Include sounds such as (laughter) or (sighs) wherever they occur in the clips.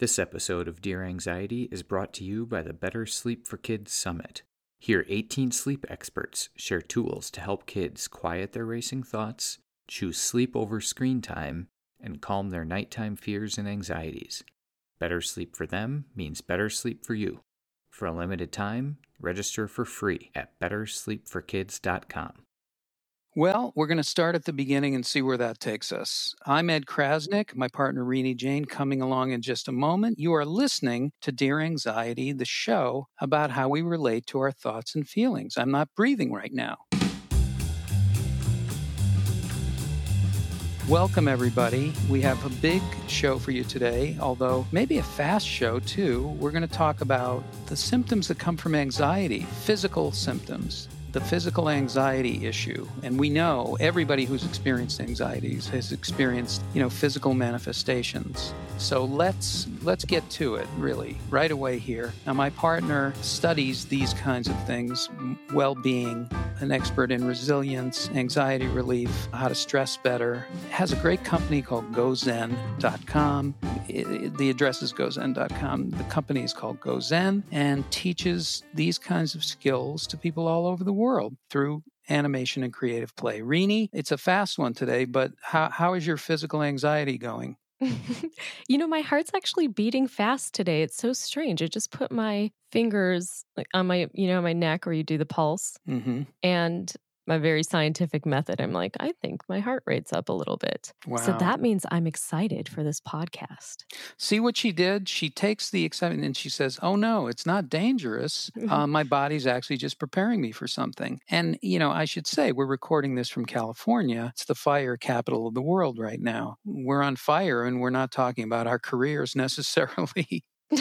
This episode of Dear Anxiety is brought to you by the Better Sleep for Kids Summit. Here, 18 sleep experts share tools to help kids quiet their racing thoughts, choose sleep over screen time, and calm their nighttime fears and anxieties. Better sleep for them means better sleep for you. For a limited time, register for free at bettersleepforkids.com. Well, we're going to start at the beginning and see where that takes us. I'm Ed Krasnick, my partner Renee Jain coming along in just a moment. You are listening to Dear Anxiety, the show about how we relate to our thoughts and feelings. I'm not breathing right now. Welcome, everybody. We have a big show for you today, although maybe a fast show too. We're going to talk about the symptoms that come from anxiety, physical symptoms the physical anxiety issue. And we know everybody who's experienced anxieties has experienced, you know, physical manifestations. So let's let's get to it really right away here. Now my partner studies these kinds of things, well-being, an expert in resilience, anxiety relief, how to stress better. Has a great company called gozen.com. the address is gozen.com. The company is called GoZen and teaches these kinds of skills to people all over the world through animation and creative play. Renee, it's a fast one today, but how, how is your physical anxiety going? (laughs) you know, my heart's actually beating fast today. It's so strange. I just put my fingers like on my, you know, my neck where you do the pulse. Mm-hmm. And my very scientific method, I'm like, I think my heart rate's up a little bit. Wow. So that means I'm excited for this podcast. See what she did? She takes the excitement and she says, Oh no, it's not dangerous. (laughs) Uh, my body's actually just preparing me for something. And, you know, I should say, we're recording this from California. It's the fire capital of the world right now. We're on fire and we're not talking about our careers (laughs) necessarily. (laughs)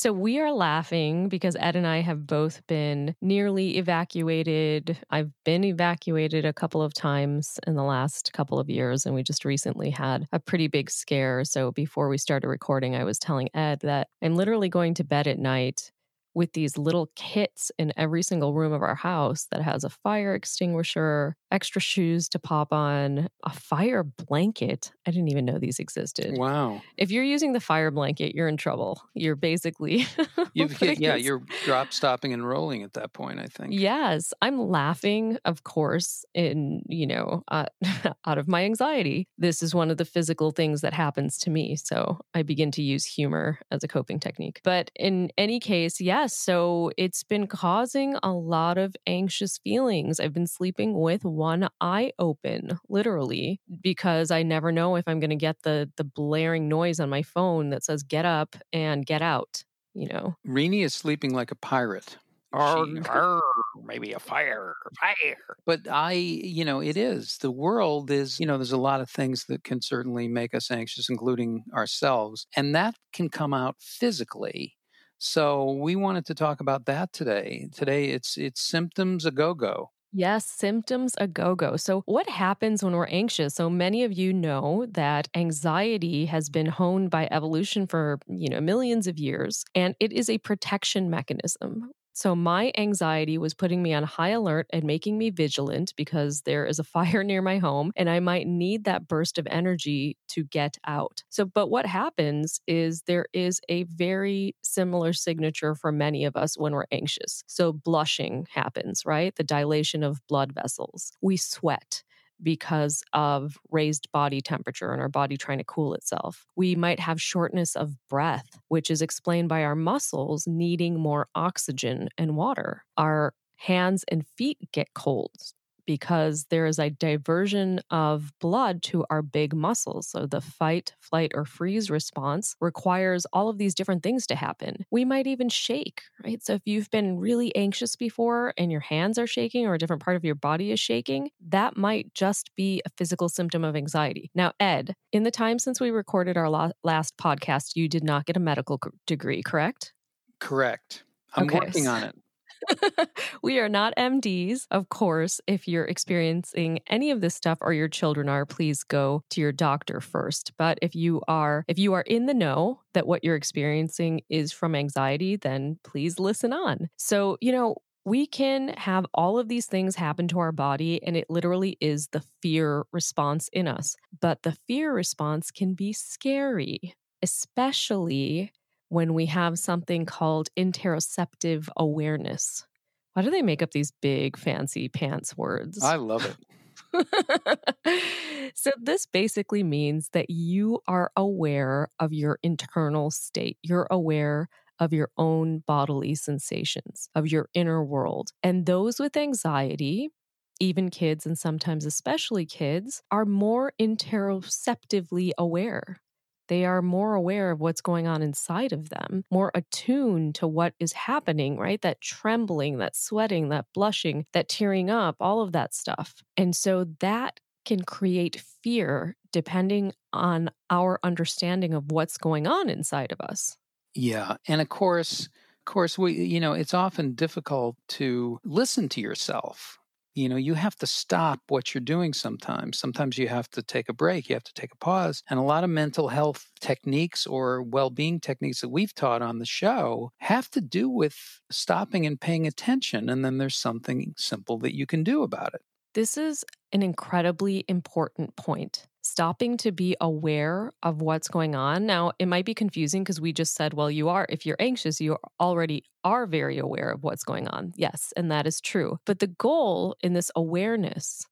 So we are laughing because Ed and I have both been nearly evacuated. I've been evacuated a couple of times in the last couple of years, and we just recently had a pretty big scare. So before we started recording, I was telling Ed that I'm literally going to bed at night with these little kits in every single room of our house that has a fire extinguisher, extra shoes to pop on, a fire blanket. I didn't even know these existed. Wow. If you're using the fire blanket, you're in trouble. You're basically (laughs) You've hit, yeah, you're drop stopping and rolling at that point, I think. Yes, I'm laughing, of course, in, you know, uh, (laughs) out of my anxiety. This is one of the physical things that happens to me, so I begin to use humor as a coping technique. But in any case, yes, so it's been causing a lot of anxious feelings. I've been sleeping with one eye open, literally, because I never know if I'm going to get the the blaring noise on my phone that says "get up" and "get out." You know, Renee is sleeping like a pirate. Arr, arr, maybe a fire, fire. But I, you know, it is. The world is, you know, there's a lot of things that can certainly make us anxious, including ourselves. And that can come out physically so we wanted to talk about that today. Today it's it's symptoms a go-go. Yes, symptoms a go go. So, what happens when we're anxious? So, many of you know that anxiety has been honed by evolution for, you know, millions of years, and it is a protection mechanism. So my anxiety was putting me on high alert and making me vigilant because there is a (laughs) fire near my home and I might need that burst of energy to get out. So, but what happens is there is a very similar signature for many of us when we're anxious. So, blushing happens, right? The dilation of blood vessels. We sweat because of raised body temperature and our body trying to cool itself. We might have shortness of breath, which is explained by our muscles needing more oxygen and water. Our hands and feet get cold because there is a diversion of blood to our big muscles. So the fight, flight, or freeze response requires all of these different things to happen. We might even shake, right? So if you've been really anxious before and your hands are shaking or a different part of your body is shaking, that might just be a physical symptom of anxiety. Now, Ed, in the time since we recorded our last podcast, you did not get a medical degree, correct? Correct. I'm okay. working on it. (laughs) we are not MDs. Of course, if you're experiencing any of this stuff or your children are, please go to your doctor first. But if you are if you are in the know that what you're experiencing is from anxiety, then please listen on. So, you know, we can have all of these things happen to our body, and it literally is the fear response in us. But the fear response can be scary especially when we have something called interoceptive awareness. Why do they make up these big fancy pants words? I love it. (laughs) so, this basically means that you are aware of your internal state. You're aware of your own bodily sensations, of your inner world. And those with anxiety, even kids and sometimes especially kids, are more interoceptively aware. They are more aware of what's going on inside of them, more attuned to what is happening, right? That trembling, that sweating, that blushing, that tearing up, all of that stuff. And so that can create fear depending on our understanding of what's going on inside of us. Yeah. And of course, of course, we, you know, it's often difficult to listen to yourself you know you have to stop what you're doing sometimes. Sometimes you have to take a break you have to take a pause and a lot of mental health techniques or well-being techniques that we've taught on the show have to do with stopping and paying attention and then there's something simple that you can do about it. This is an incredibly important point stopping to be aware of what's going on. Now, it might be confusing because we just said, well, you are, if you're anxious, you already are very aware of what's going on. Yes, and that is true. But the goal in this awareness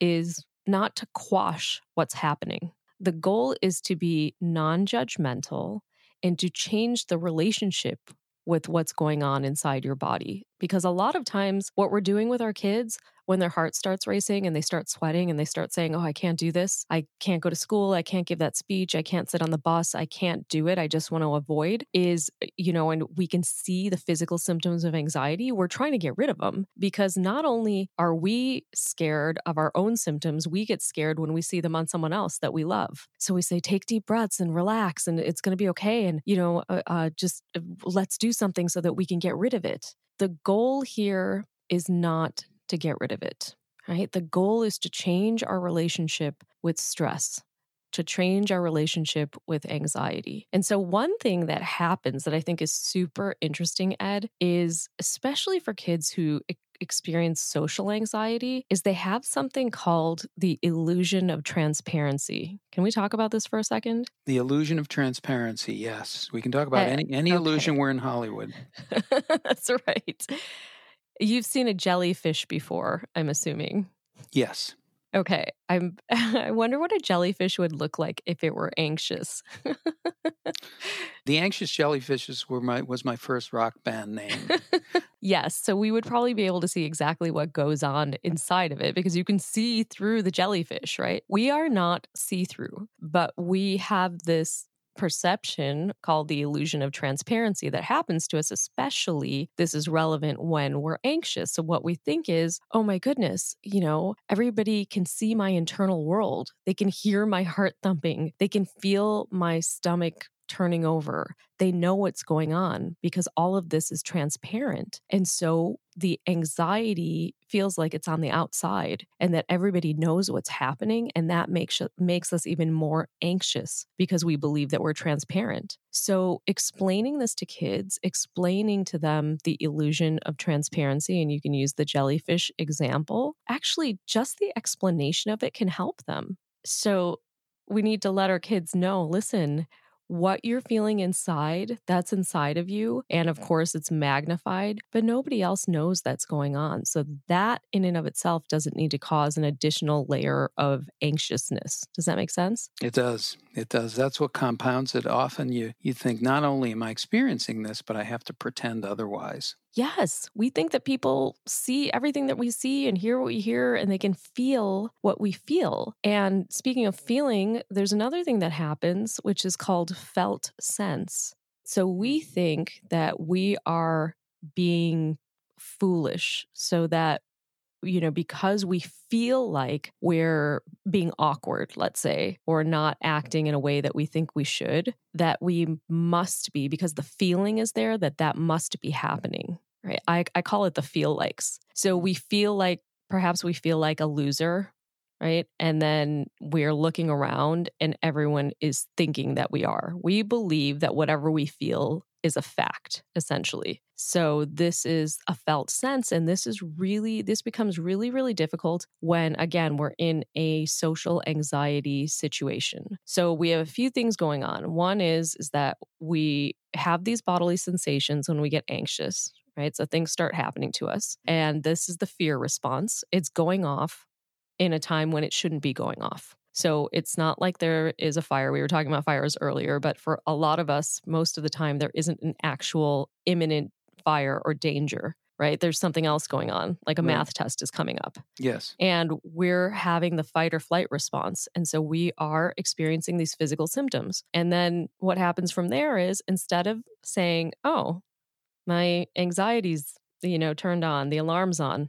is not to quash what's happening. The goal is to be non judgmental and to change the relationship with what's going on inside your body. Because a lot of times, what we're doing with our kids, when their heart starts racing and they start sweating and they start saying, Oh, I can't do this. I can't go to school. I can't give that speech. I can't sit on the bus. I can't do it. I just want to avoid is, eh, you know, and we can see the physical symptoms of anxiety. We're trying to get rid of them because not only are we scared of our own symptoms, we get scared when we see them on someone else that we love. So we say, Take deep breaths and relax and it's going to be okay. And, you know, uh, uh, just uh, let's do something so that we can get rid of it. The goal here is not to get rid of it, right? The goal is to change our relationship with stress, to change our relationship with anxiety. And so, one thing that happens that I think is super interesting, Ed, is especially for kids who experience social anxiety is they have something called the illusion of transparency. Can we talk about this for a second? The illusion of transparency. Yes, we can talk about uh, any any okay. illusion. We're in Hollywood. (laughs) That's right. You've seen a jellyfish before, I'm assuming. Yes. Okay. I'm (laughs) I wonder what a jellyfish would look like if it were anxious. (laughs) the anxious jellyfishes were my was my first rock band name. Yes, so we would probably be able to see exactly what goes on inside of it because you can see through the jellyfish, right? We are not see-through, but we have this perception called the illusion of transparency that happens to us, especially this is relevant when we're anxious. So, what we think is, oh my goodness, you know, everybody can see my internal world. They can hear my heart thumping. They can feel my stomach turning over. They know what's going on because all of this is transparent. And so the anxiety feels like it's on the outside and that everybody knows what's happening and that makes makes us even more anxious because we believe that we're transparent. So explaining this to kids, explaining to them the illusion of transparency and you can use the jellyfish example, actually just the explanation of it can help them. So we need to let our kids know listen, what you're feeling inside, that's inside of you. And of course, it's magnified, but nobody else knows that's going on. So, that in and of itself doesn't need to cause an additional layer of anxiousness. Does that make sense? It does. It does. That's what compounds it. Often you, you think, not only am I experiencing this, but I have to pretend otherwise. Yes, we think that people see everything that we see and hear what we hear, and they can feel what we feel. And speaking of feeling, there's another thing that happens, which is called felt sense. So we mm. think that we are being foolish so that you know, because we feel like we're being awkward, let's say, or not acting in a way that we think we should, that we must be, because the feeling is there, that that must be happening, right? I, I call it the feel likes. So mm-hmm. we feel like perhaps we feel like a loser, right? And then we're looking around and everyone is thinking that we are. We believe that whatever we feel is a fact, essentially. So, this is a felt sense. And this is really, this becomes really, really difficult when, again, we're in a social anxiety situation. So, we have a few things going on. One is, is that we have these bodily sensations when we get anxious, right? So, things start happening to us. And this is the fear response. It's going off in a time when it shouldn't be going off. So it's not like there is a fire. We were talking about fires earlier, but for a lot of us, most of the time, there isn't an actual imminent fire or danger, right? There's something else going on, like a Right. math test is coming up. Yes. And we're having the fight or flight response. And so we are experiencing these physical symptoms. And then what happens from there is instead of saying, oh, my anxiety's, you know, turned on, the alarm's on,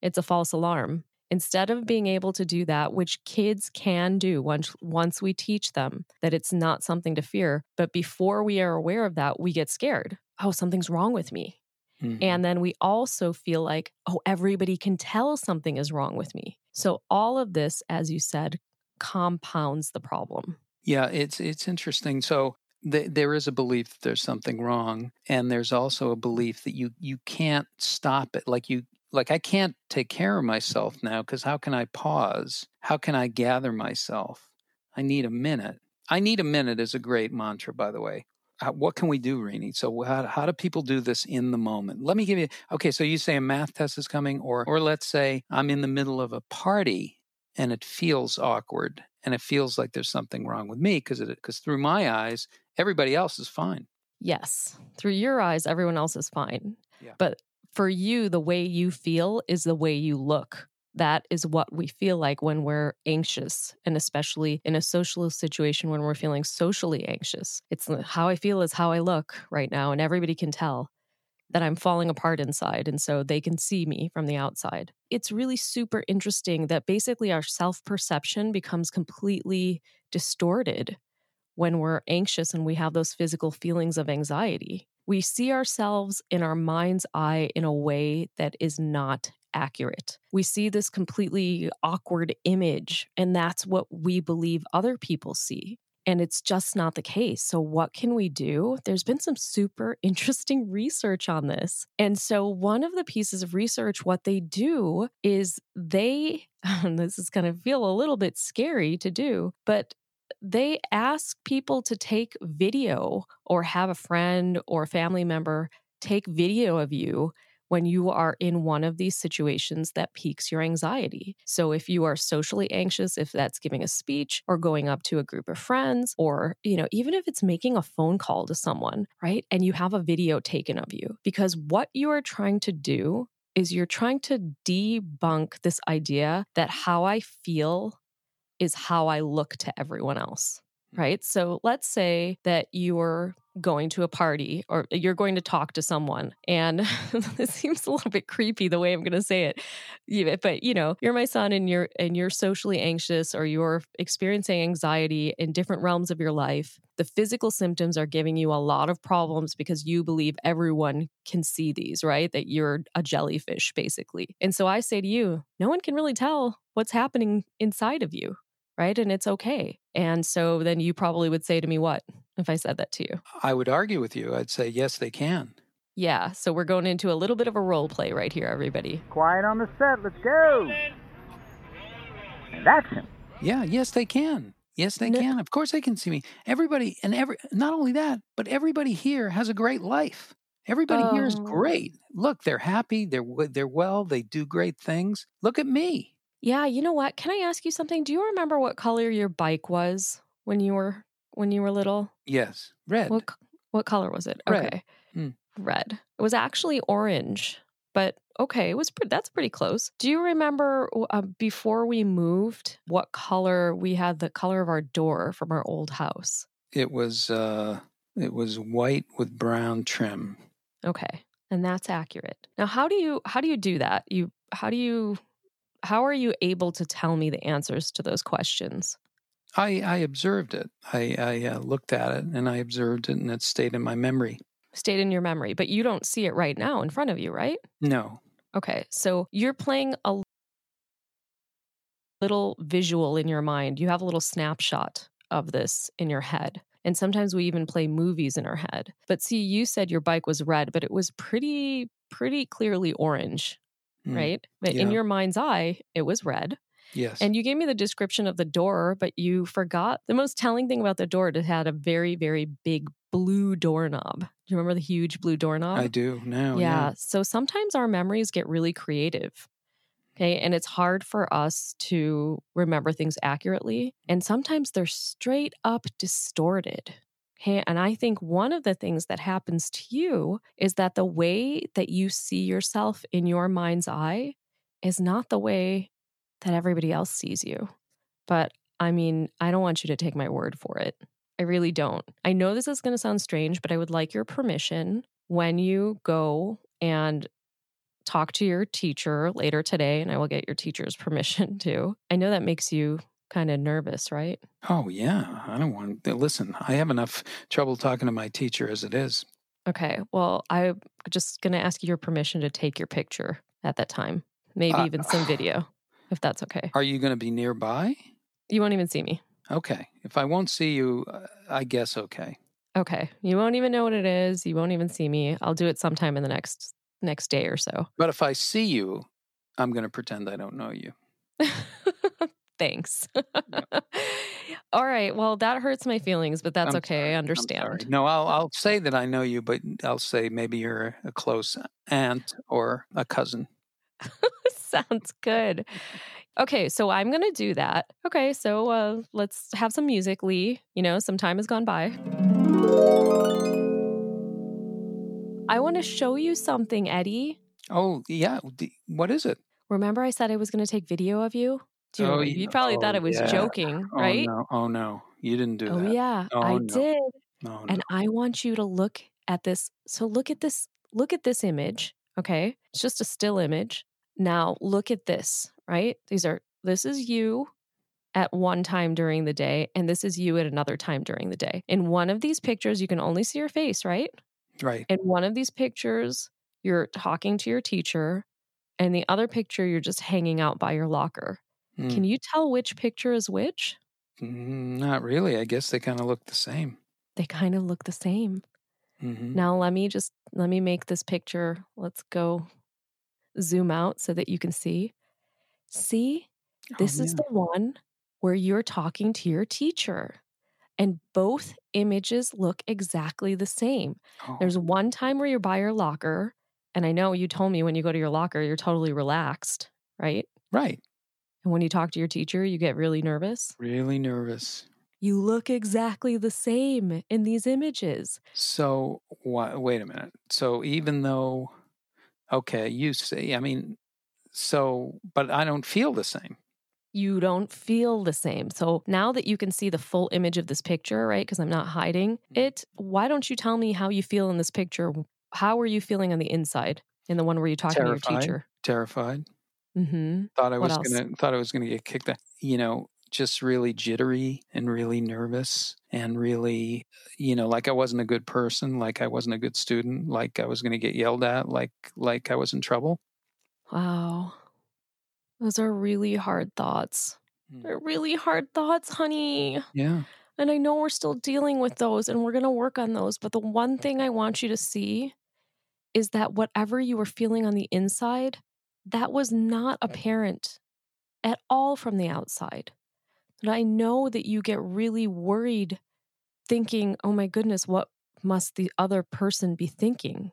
it's a false alarm. Instead of being able to do that, which kids can do once once we teach them that it's not something to fear, but before we are aware of that, we get scared. Oh, something's wrong with me. Mhm. And then we also feel like, oh, everybody can tell something is wrong with me. So all of this, as you said, compounds the problem. Yeah, it's it's interesting. So th- there is a belief that there's something wrong, and there's also a belief that you you can't stop it. Like you like I can't take care of myself now because how can I pause? How can I gather myself? I need a minute. I need a minute is a great mantra, by the way. Uh, what can we do, Renee? So how, how do people do this in the moment? Let me give you. Okay, so you say a math test is coming, or or let's say I'm in the middle of a party and it feels awkward and it feels like there's something wrong with me because because through my eyes everybody else is fine Yes, through your eyes, everyone else is fine. Yeah. But for you, the way you feel is the way you look. That is what we feel like when we're anxious, and especially in a social situation when we're feeling socially anxious. It's how I feel is how I look right now, and everybody can tell that I'm falling apart inside. And so they can see me from the outside. It's really super interesting that basically our self perception becomes completely distorted when we're anxious and we have those physical feelings of anxiety. We see ourselves in our mind's eye in a way that is not accurate. We see this completely awkward image, and that's what we believe other people see. And it's just not the case. So, what can we do? There's been some super (laughs) interesting research on this. And so, one of the pieces of research, what they do is they, (laughs) this is going to feel a little bit scary to do, but they ask people to take video or have a friend or family member take video of you when you are in one of these situations that piques your anxiety. So if you are socially anxious, if that's giving a speech or going up to a group of friends or, you know, even if it's making a phone call to someone, right? And you have a video taken of you because what you are trying to do is you're trying to debunk this idea that how I feel is how I look to everyone else. Hmm. Right. So let's say that you're going to a party or you're going to talk to someone. And (laughs) this seems a little bit creepy the way I'm going to say it. But you know, you're my son and you're and you're socially anxious or you're experiencing anxiety in different realms of your life. The physical symptoms are giving you a lot of problems because you believe everyone can see these, right? That you're a jellyfish basically. And so I say to you, no one can really tell what's happening inside of you right? And it's okay. And so then you probably would say to me, what if I said that to you? i would argue with you i'd say yes they can Yeah. So we're going into a little bit of a role play right here, everybody. Quiet on the set. Let's go. And action. yeah yes they can yes they No- can of course they can see me everybody and every not only that but everybody here has a great life everybody here is Oh. great look they're happy they're they're well they do great things look at me Yeah. You know what? Can I ask you something? Do you remember what color your bike was when you were when you were little? yes red What what color was it? Red. Okay. Hmm. Red. It was actually orange, but okay, it was pre- that's pretty close. Do you remember uh, before we moved what color we had the color of our door from our old house? it was uh it was white with brown trim Okay. And that's accurate. Now, how do you how do you do that? You how do you how are you able to tell me the answers to those questions? I, I observed it. I, I uh, looked at it and I observed it, and it stayed in my memory. Stayed in your memory, but you don't see it right now in front of you, right? No, Okay. So you're playing a little visual in your mind. You have a little snapshot of this in your head. And sometimes we even play movies in our head. But see, you said your bike was red, but it was pretty, pretty clearly orange, Mm, right? But in your mind's eye, it was red. Yes. And you gave me the description of the door, but you forgot the most telling thing about the door. It had a very, very big blue doorknob. Do you remember the huge blue doorknob? I do now. yeah. Yeah. So sometimes our memories get really creative. Okay. And it's hard for us to remember things accurately. And sometimes they're straight up distorted. Okay. And I think one of the things that happens to you is that the way that you see yourself in your mind's eye is not the way that everybody else sees you. But I mean, I don't want you to take my word for it. I really don't. I know this is going to sound strange, but I would like your permission when you go and talk to your teacher later today, and I will get your teacher's (laughs) permission too. I know that makes you kind of nervous, right? Oh, yeah. I don't want to listen. I have enough trouble talking to my teacher as it is. Okay. Well, I'm just going to ask your permission to take your picture at that time, maybe Uh, even some (sighs) video, if that's okay. Are you going to be nearby? You won't even see me. Okay. If I won't see you, uh, I guess okay. Okay. You won't even know what it is. You won't even see me. I'll do it sometime in the next next day or so. But if I see you, I'm going to pretend I don't know you. (laughs) Thanks. (laughs) All right. Well, that hurts my feelings, but that's I'm okay. sorry. I understand. No, I'll I'll say that I know you, but I'll say maybe you're a close aunt or a cousin. (laughs) Sounds good. Okay, so I'm going to do that. Okay, so uh, let's have some music, Lee. You know, some time has gone by. I want to show you something, Eddie. Oh, yeah. What is it? Remember, I said I was going to take video of you? Oh, you probably thought Oh, I was yeah. joking, oh, right? Oh no! Oh no! You didn't do it. Oh, that. yeah, Oh, I no. did. No, no. And I want you to look at this. So look at this. Look at this image. Okay. It's just a still image. Now look at this, right? These are, this is you at one time during the day, and this is you at another time during the day. In one of these pictures, you can only see your face, right? right. In one of these pictures, you're talking to your teacher, and the other picture, you're just hanging out by your locker. Mm. Can you tell which picture is which? Mm, Not really. I guess they kind of look the same. They kind of look the same. hmm Now let me just let me make this picture. Let's go zoom out so that you can see. See, this is the one where you're talking to your teacher. And both images look exactly the same. Oh, There's one time where you're by your locker, and I know you told me when you go to your locker, you're totally relaxed, right? right. And when you talk to your teacher, you get really nervous. Really nervous. You look exactly the same in these images. So wha- wait a minute. So even though, okay, you see, I mean, so, but I don't feel the same. you don't feel the same. So now that you can see the full image of this picture, right? Because I'm not hiding mm-hmm. it, why don't you tell me how you feel in this picture? How are you feeling on the inside in the one where you're talking to your teacher? Terrified. Mm-hmm. Thought I What was else? gonna. Thought I was gonna get kicked out. You know, just really jittery and really nervous and really, you know, like I wasn't a good person, like I wasn't a good student, like I was gonna get yelled at, like like I was in trouble. Wow. Those are really hard thoughts. Mm. They're really hard thoughts, honey. Yeah. And I know we're still dealing with those and we're going to work on those. But the one thing I want you to see is that whatever you were feeling on the inside, that was not apparent at all from the outside. And I know that you get really worried thinking, oh my goodness, what must the other person be thinking?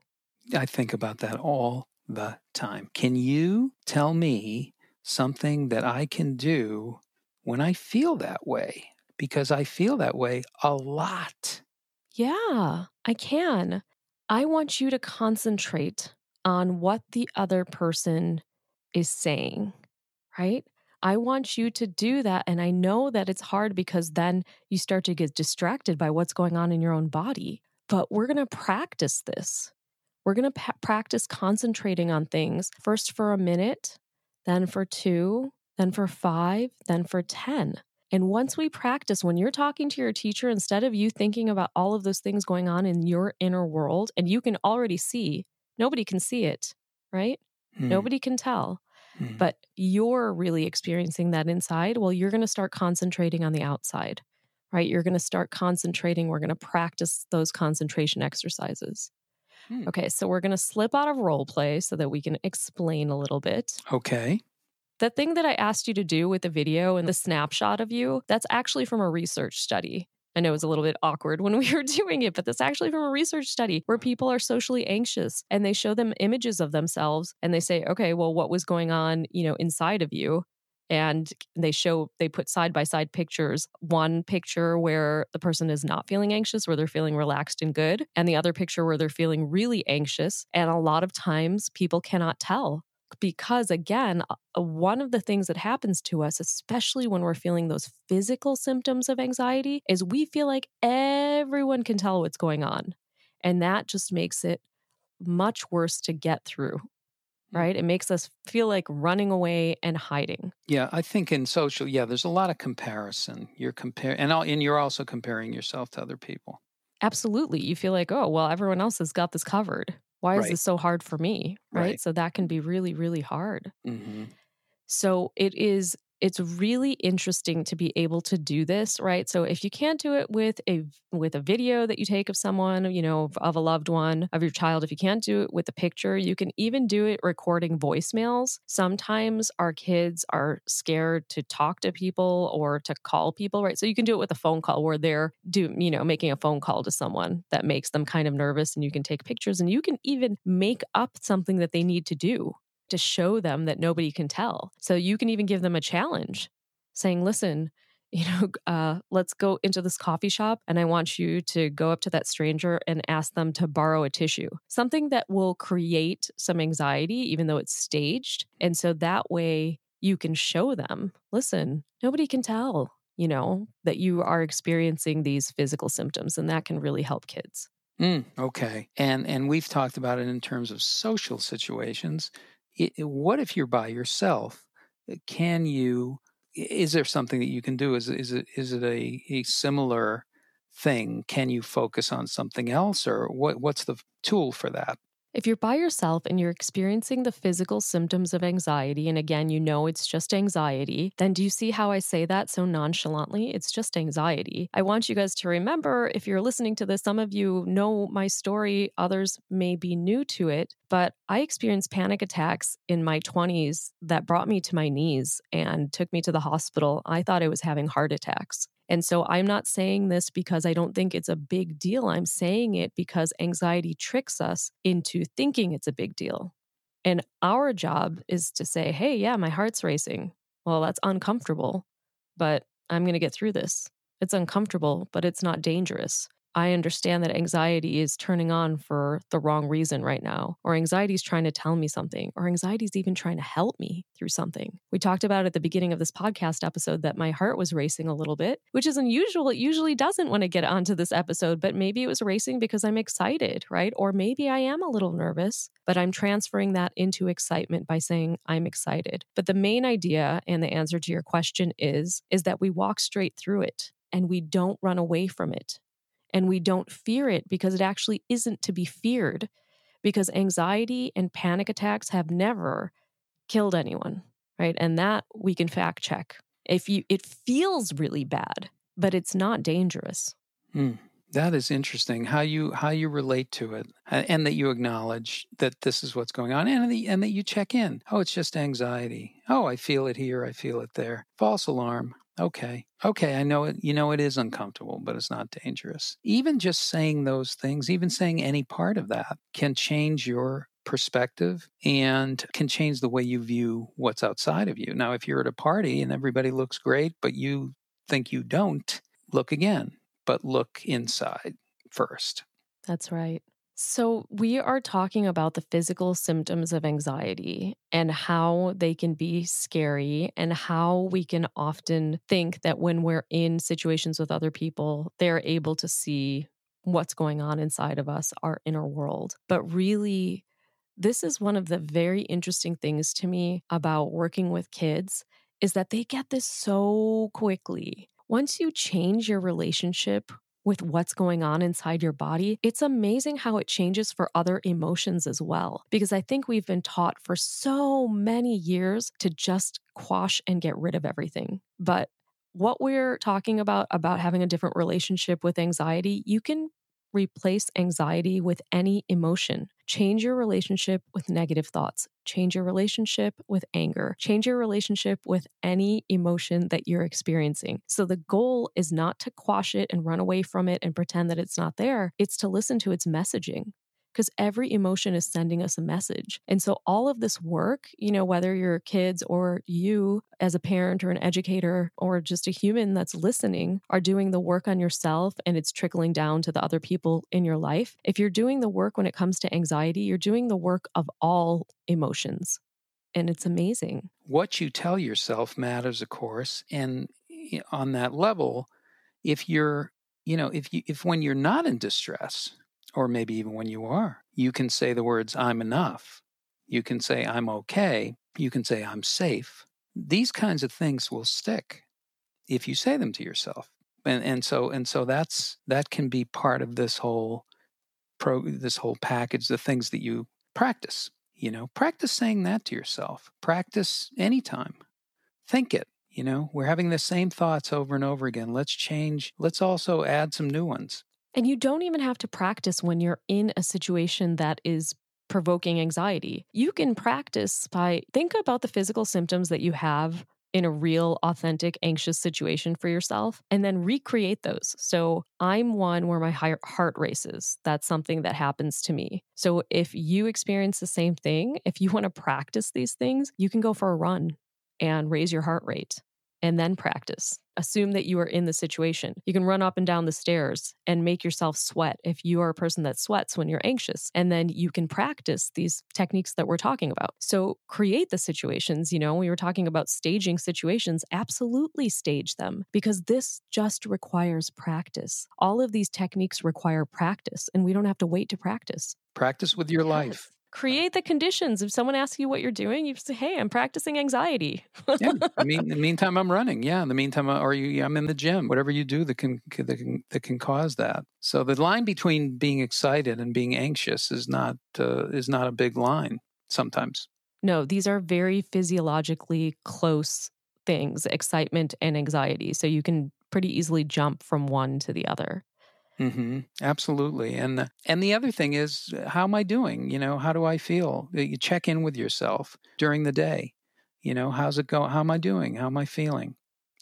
I think about that all the time. Can you tell me something that I can do when I feel that way? Because I feel that way a lot. Yeah, I can. I want you to concentrate on what the other person is saying, right? I want you to do that. And I know that it's hard because then you start to get distracted by what's going on in your own body. But we're going to practice this. We're going to pa- practice concentrating on things first for a minute, then for two, then for five, then for 10. And once we practice, when you're talking to your teacher, instead of you thinking about all of those things going on in your inner world, and you can already see, nobody can see it, right? Hmm, Nobody can tell, hmm. but you're really experiencing that inside. Well, you're going to start concentrating on the outside, right? You're going to start concentrating. We're going to practice those concentration exercises. Hmm. Okay, so we're going to slip out of role play so that we can explain a little bit. Okay. The thing that I asked you to do with the video and the snapshot of you, that's actually from a research study. I know it was a little bit awkward when (laughs) we were doing it, but that's actually from a research study where people are socially anxious and they show them images of themselves and they say, okay, well, what was going on, you know, inside of you? And they show, they put side by side pictures. One picture where the person is not feeling anxious, where they're feeling relaxed and good, and the other picture where they're feeling really anxious. And a lot of times people cannot tell because again one of the things that happens to us especially when we're feeling those physical symptoms of anxiety is we feel like everyone can tell what's going on and that just makes it much worse to get through mm. right it makes us feel like running away and hiding Yeah, I think in social, yeah, there's a lot of comparison. You're comparing, and and you're also comparing yourself to other people. absolutely you feel like oh well everyone else has got this covered why is this so hard for me right? Right. so that can be really really hard hmm So it is it's really interesting to be able to do this, right? So if you can't do it with a with a video that you take of someone, you know, of a loved one, of your child, if you can't do it with a picture, you can even do it recording voicemails. Sometimes our kids are scared to talk to people or to call people, right? So you can do it with a phone call where they're do, you know, making a phone call to someone that makes them kind of nervous and you can take pictures and you can even make up something that they need to do to show them that nobody can tell. So you can even give them a challenge saying, listen, (laughs) you know, uh, let's go into this coffee shop and I want you to go up to that stranger and ask them to borrow a tissue, something that will create some anxiety, even though it's staged. And so that way you can show them, listen, nobody can tell, you know, that you are experiencing these physical symptoms. And that can really help kids. Mm, okay, and and we've talked about it in terms of social situations. I- I- what if you're by yourself? Uh, Can you? Is there something that you can do? Is is it is it a, a similar thing? Can you focus on something else, or what? What's the tool for that? If you're by yourself and you're experiencing the physical symptoms of anxiety, and again, you know it's just anxiety, then do you see how I say that so nonchalantly? It's just anxiety. I want you guys to remember if you're listening to this, some of you know my story, others may be new to it, but I experienced panic attacks in my 20s that brought me to my knees and took me to the hospital. I thought I was having heart attacks. And so I'm not saying this because I don't think it's a big deal. I'm saying it because anxiety tricks us into thinking it's a big deal. And our job is to say, hey, yeah, my heart's racing. Well, that's uncomfortable, but I'm going to get through this. It's uncomfortable, but it's not dangerous. I understand that anxiety is turning on for the wrong reason right now, or anxiety is trying to tell me something, or anxiety is even trying to help me through something. We talked about at the beginning of this podcast episode that my heart was racing a little bit, which is unusual. It usually doesn't when I get onto this episode, but maybe it was racing because I'm excited, right? Or maybe I am a little nervous, but I'm transferring that into excitement by saying I'm excited. But the main idea and the answer to your question is is that we walk straight through it and we don't run away from it and we don't fear it because it actually isn't to be feared because anxiety and panic attacks have never killed anyone right and that we can fact check if you it feels really bad but it's not dangerous Hmm. That is interesting. How you how you relate to it, and that you acknowledge that this is what's going on, and that, and that you check in. Oh, it's just anxiety. Oh, I feel it here. I feel it there. False alarm. Okay. Okay. I know it. You know it is uncomfortable, but it's not dangerous. Even just saying those things, even saying any part of that, can change your perspective and can change the way you view what's outside of you. Now, if you're at a party and everybody looks great, but you think you don't, look again but look inside first. That's right. So, we are talking about the physical symptoms of anxiety and how they can be scary, and how we can often think that when we're in situations with other people, they're able to see what's going on inside of us, our inner world. But really, this is one of the very interesting things to me about working with kids is that they get this so quickly. Once you change your relationship with what's going on inside your body, it's amazing how it changes for other emotions as well. Because I think we've been taught for so many years to just quash and get rid of everything. But what we're talking about, about having a different relationship with anxiety, you can replace anxiety with any emotion. Change your relationship with negative thoughts. Change your relationship with anger. Change your relationship with any emotion that you're experiencing. So the goal is not to quash it and run away from it and pretend that it's not there. It's to listen to its messaging because every emotion is sending us a message. And so all of this work, you know, whether you're kids or you as a parent or an educator or just a human that's listening are doing the work on yourself and it's trickling down to the other people in your life. If you're doing the work when it comes to anxiety, you're doing the work of all emotions. And it's amazing. What you tell yourself matters, of course. And on that level, if you're, you know, if you, if when you're not in distress, or maybe even when you are, you can say the words, I'm enough. You can say, I'm okay. You can say, I'm safe. These kinds of things will stick if you say them to yourself. And, and so and so that's that can be part of this whole pro this whole package the things that you practice you know practice saying that to yourself practice anytime think it you know we're having the same thoughts over and over again let's change let's also add some new ones and you don't even have to practice when you're in a situation that is provoking anxiety. You can practice by think about the physical symptoms that you have in a real, authentic, anxious situation for yourself and then recreate those. So, I'm one where my heart races. That's something that happens to me. So, if you experience the same thing, if you want to practice these things, you can go for a run and raise your heart rate and then practice. Assume that you are in the situation. You can run up and down the stairs and make yourself sweat if you are a person that sweats when you're anxious. And then you can practice these techniques that we're talking about. So create the situations. You know, we were talking about staging situations, absolutely stage them because this just requires practice. All of these techniques require practice, and we don't have to wait to practice. Practice with your Yes. life. Create the conditions. If someone asks you what you're doing, you say, Hey, I'm practicing anxiety. yeah. (laughs) I mean, in the meantime, I'm running. Yeah. In the meantime, uh, or you, I'm in the gym. Whatever you do that can that can that can cause that. So the line between being excited and being anxious is not uh, is not a big line. Sometimes. No, these are very physiologically close things excitement and anxiety. So you can pretty easily jump from one to the other. Hmm Absolutely. And and the other thing is, uh, how am I doing? You know, how do I feel? You check in with yourself during the day. You know, how's it going? How am I doing? How am I feeling?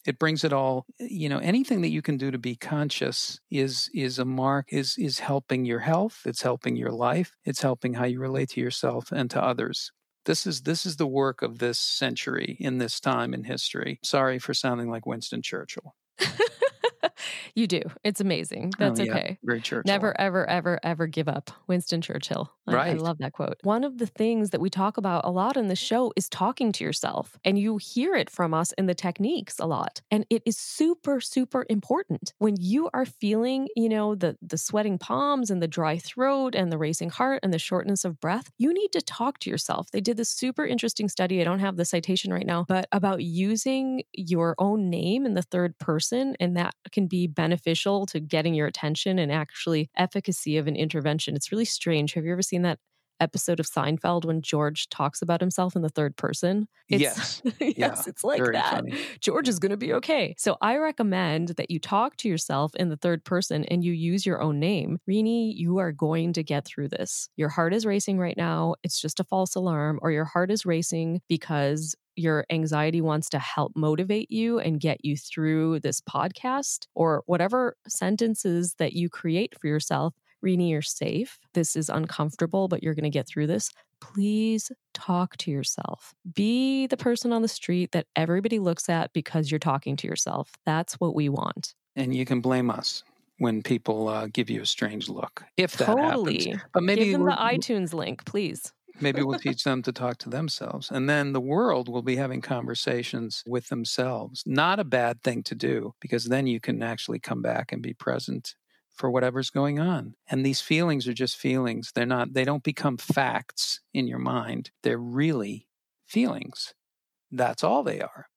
It brings it all. uh, You know, anything that you can do to be conscious is is a mark. is is helping your health. It's helping your life. It's helping how you relate to yourself and to others. This is this is the work of this century in this time in history. Sorry for sounding like Winston Churchill. (laughs) you do. It's amazing. Oh, That's yeah, okay. Very Churchill. Never, ever, ever, ever give up. Winston Churchill. I, I love that quote. One of the things that we talk about a lot in the show is talking to yourself. And you hear it from us in the techniques a lot. And it is super, super important. When you are feeling, you know, the the sweating palms and the dry throat and the racing heart and the shortness of breath, you need to talk to yourself. They did this super interesting study. I don't have the citation right now, but about using your own name in the third person. And that can be beneficial to getting your attention and actually efficacy of an intervention. It's really strange. Have you ever seen that episode of Seinfeld when George talks about himself in the third person? Yes. (laughs) yes, Yeah, it's like that. funny. George is mm-hmm. going to be okay. So I recommend that you talk to yourself in the third person and you use your own name. Renee, you are going to get through this. Your heart is racing right now. It's just a false alarm, or your heart is racing because your anxiety wants to help motivate you and get you through this podcast or whatever sentences that you create for yourself. Renee, you're safe. This is uncomfortable, but you're going to get through this. Please talk to yourself. Be the person on the street that everybody looks at because you're talking to yourself. That's what we want. and you can blame us when people uh, give you a strange look if that totally. happens. But maybe Give them the iTunes link, please. Maybe we'll teach them to talk to themselves, and then the world will be having conversations with themselves. Not a bad thing to do because then you can actually come back and be present for whatever's going on. And these feelings are just feelings. They're not. They don't become facts in your mind. They're really feelings. That's all they are.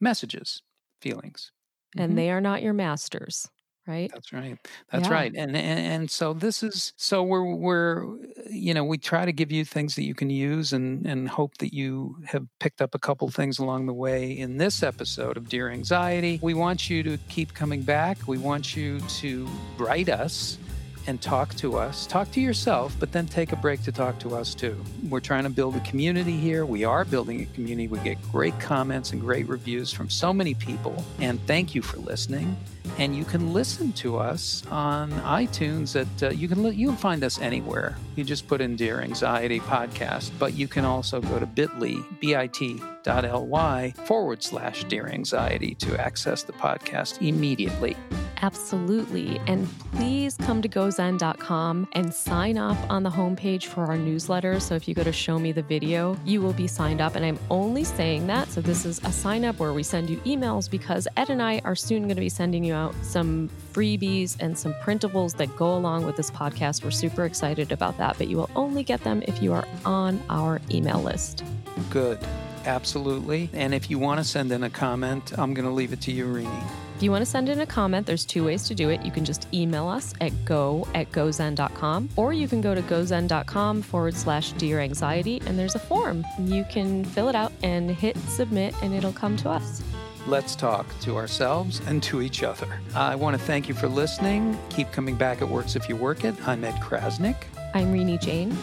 Messages, feelings. And Mhm. they are not your masters, right? That's right. That's Yeah. right. And, and and so this is so we're we're you know we try to give you things that you can use and and hope that you have picked up a couple things along the way in this episode of Dear Anxiety. We want you to keep coming back. We want you to write us and talk to us. Talk to yourself, but then take a break to talk to us too. We're trying to build a community here. We are building a community. We get great comments and great reviews from so many people. And thank you for listening. And you can listen to us on iTunes. At uh, you can li- you can find us anywhere. You just put in Dear Anxiety Podcast, but you can also go to Bitly bit.ly forward slash Dear Anxiety to access the podcast immediately. Absolutely. And please come to gozen.com and sign up on the homepage for our newsletter. So if you go to show me the video, you will be signed up. And I'm only saying that. So this is a sign up where we send you emails because Ed and I are soon going to be sending you out some freebies and some printables that go along with this podcast. We're super excited about that, but you will only get them if you are on our email list. Good. Absolutely. And if you want to send in a comment, I'm going to leave it to you, Renee. If you want to send in a comment, there's two ways to do it. You can just email us at go at gozen.com, or you can go to gozen.com forward slash dear anxiety, and there's a form. You can fill it out and hit submit, and it'll come to us. Let's talk to ourselves and to each other. I want to thank you for listening. Keep coming back. It works if you work it. I'm Ed Krasnick. I'm Renee Jain.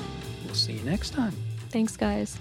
We'll see you next time. Thanks, guys.